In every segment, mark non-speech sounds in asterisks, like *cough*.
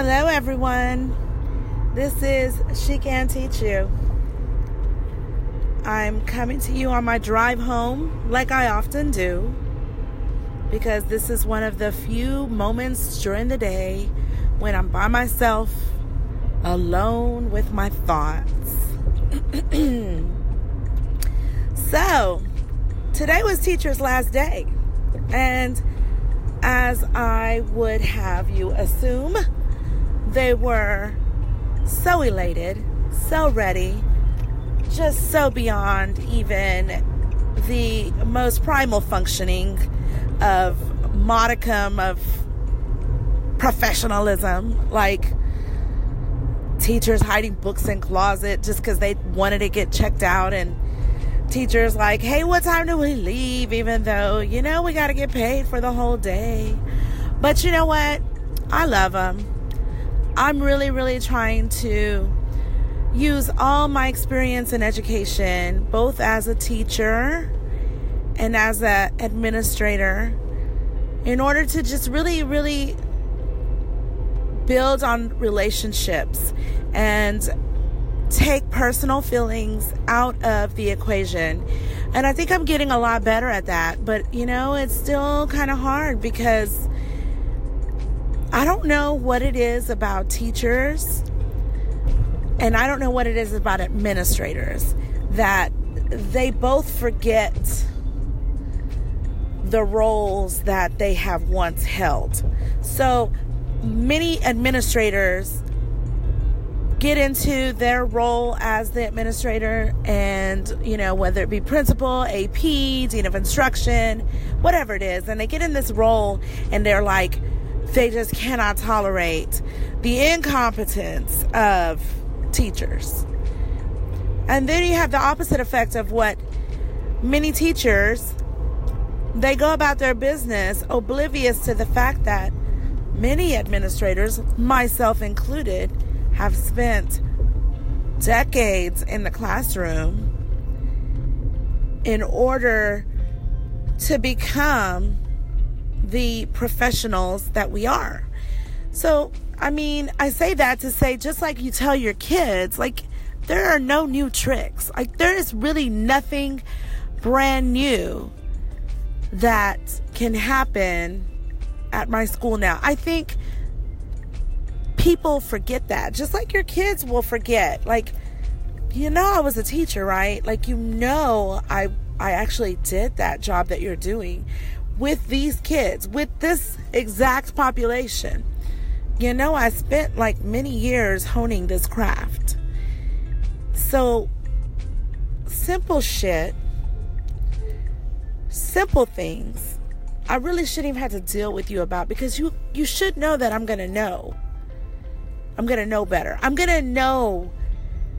Hello, everyone. This is She Can Teach You. I'm coming to you on my drive home, like I often do, because this is one of the few moments during the day when I'm by myself, alone with my thoughts. *clears throat* so, today was teacher's last day, and as I would have you assume, they were so elated, so ready, just so beyond even the most primal functioning of modicum of professionalism, like teachers hiding books in closet just because they wanted to get checked out and teachers like hey what time do we leave? Even though you know we got to get paid for the whole day. But you know what? I love them I'm really, really trying to use all my experience in education, both as a teacher and as an administrator, in order to just really, really build on relationships and take personal feelings out of the equation. And I think I'm getting a lot better at that. But, you know, it's still kind of hard because I don't know what it is about teachers, and I don't know what it is about administrators that they both forget the roles that they have once held. So many administrators get into their role as the administrator and you know whether it be principal ap dean of instruction whatever it is and they get in this role and they're like they just cannot tolerate the incompetence of teachers. And then you have the opposite effect of what many teachers they go about their business oblivious to the fact that many administrators, myself included, have spent decades in the classroom in order to become the professionals that we are. So, I mean, I say that to say just like you tell your kids, like, there are no new tricks. Like, there is really nothing brand new that can happen at my school now. I think people forget that, just like your kids will forget. Like, you know, I was a teacher, right? Like, you know, I I actually did that job that you're doing with these kids, with this exact population. You know, I spent like many years honing this craft. So, simple shit, simple things, I really shouldn't even have to deal with you about because you you should know that I'm going to know. I'm going to know better. I'm going to know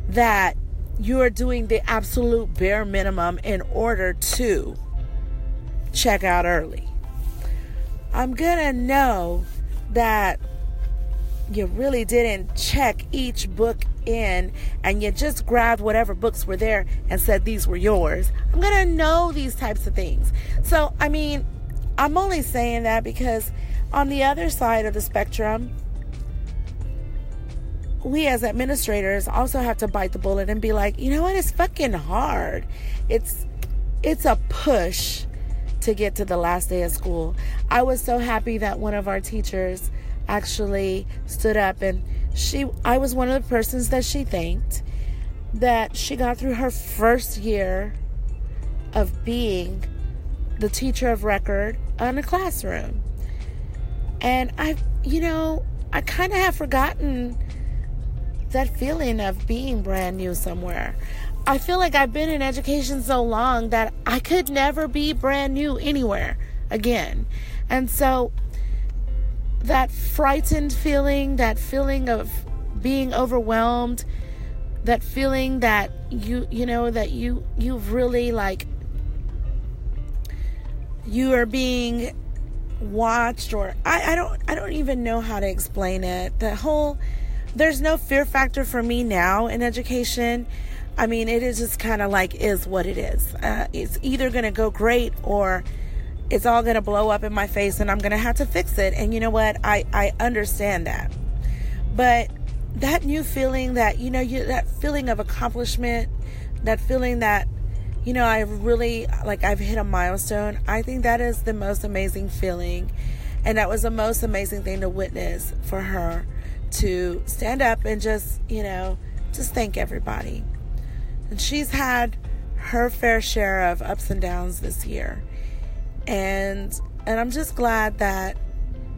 that you are doing the absolute bare minimum in order to check out early. I'm gonna know that you really didn't check each book in and you just grabbed whatever books were there and said these were yours. I'm gonna know these types of things. So, I mean, I'm only saying that because on the other side of the spectrum, we as administrators also have to bite the bullet and be like, you know what, it's fucking hard. It's it's a push to get to the last day of school. I was so happy that one of our teachers actually stood up and she I was one of the persons that she thanked that she got through her first year of being the teacher of record in a classroom. And I you know, I kind of have forgotten that feeling of being brand new somewhere. I feel like I've been in education so long that I could never be brand new anywhere again. And so that frightened feeling, that feeling of being overwhelmed, that feeling that you you know that you you've really like you are being watched or I, I don't I don't even know how to explain it. The whole there's no fear factor for me now in education I mean, it is just kind of like is what it is. Uh, it's either going to go great or it's all going to blow up in my face and I'm going to have to fix it. And you know what? I, I understand that. But that new feeling that, you know, you, that feeling of accomplishment, that feeling that, you know, I've really, like, I've hit a milestone, I think that is the most amazing feeling. And that was the most amazing thing to witness for her to stand up and just, you know, just thank everybody. And she's had her fair share of ups and downs this year. And and I'm just glad that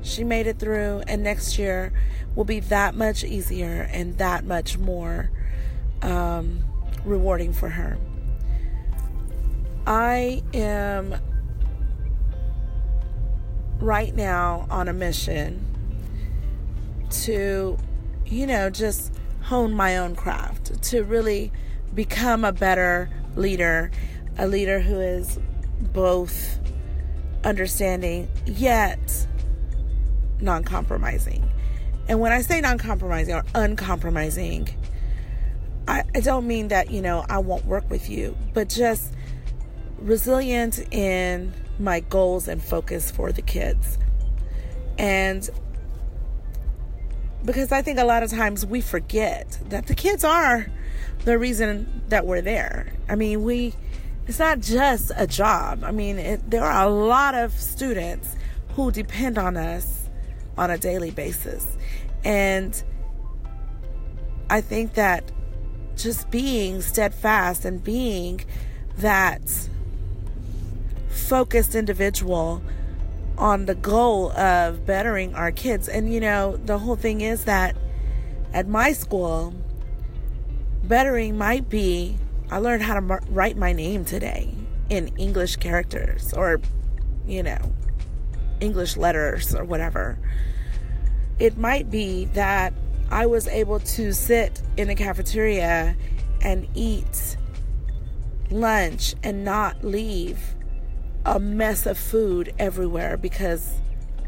she made it through and next year will be that much easier and that much more um, rewarding for her. I am right now on a mission to, you know, just hone my own craft, to really become a better leader, a leader who is both understanding yet non compromising. And when I say non compromising or uncompromising, I, I don't mean that, you know, I won't work with you, but just resilient in my goals and focus for the kids. And because I think a lot of times we forget that the kids are the reason that we're there. I mean, we it's not just a job. I mean, it, there are a lot of students who depend on us on a daily basis. And I think that just being steadfast and being that focused individual on the goal of bettering our kids. And you know, the whole thing is that at my school, bettering might be I learned how to write my name today in English characters or, you know, English letters or whatever. It might be that I was able to sit in a cafeteria and eat lunch and not leave a mess of food everywhere because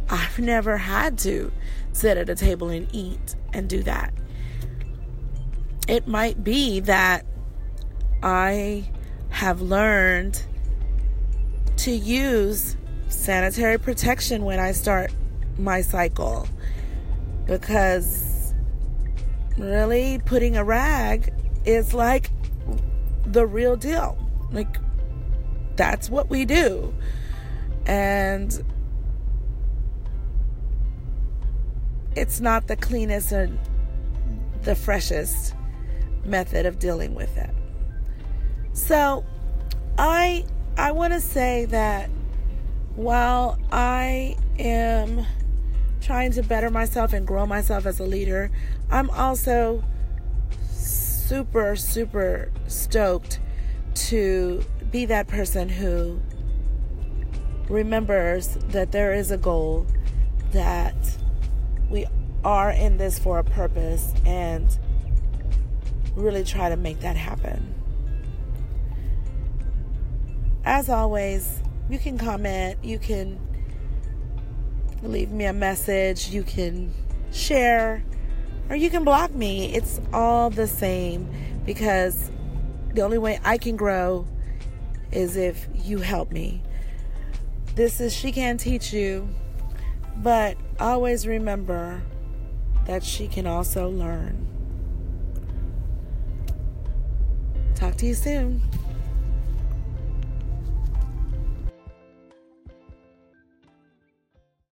I've never had to sit at a table and eat and do that. It might be that I have learned to use sanitary protection when I start my cycle because really putting a rag is like the real deal. Like, that's what we do. And it's not the cleanest and the freshest method of dealing with it. So, I I want to say that while I am trying to better myself and grow myself as a leader, I'm also super super stoked to be that person who remembers that there is a goal that we are in this for a purpose and really try to make that happen. As always, you can comment, you can leave me a message, you can share, or you can block me. It's all the same because the only way I can grow is if you help me. This is She Can Teach You, but always remember that she can also learn. Talk to you soon.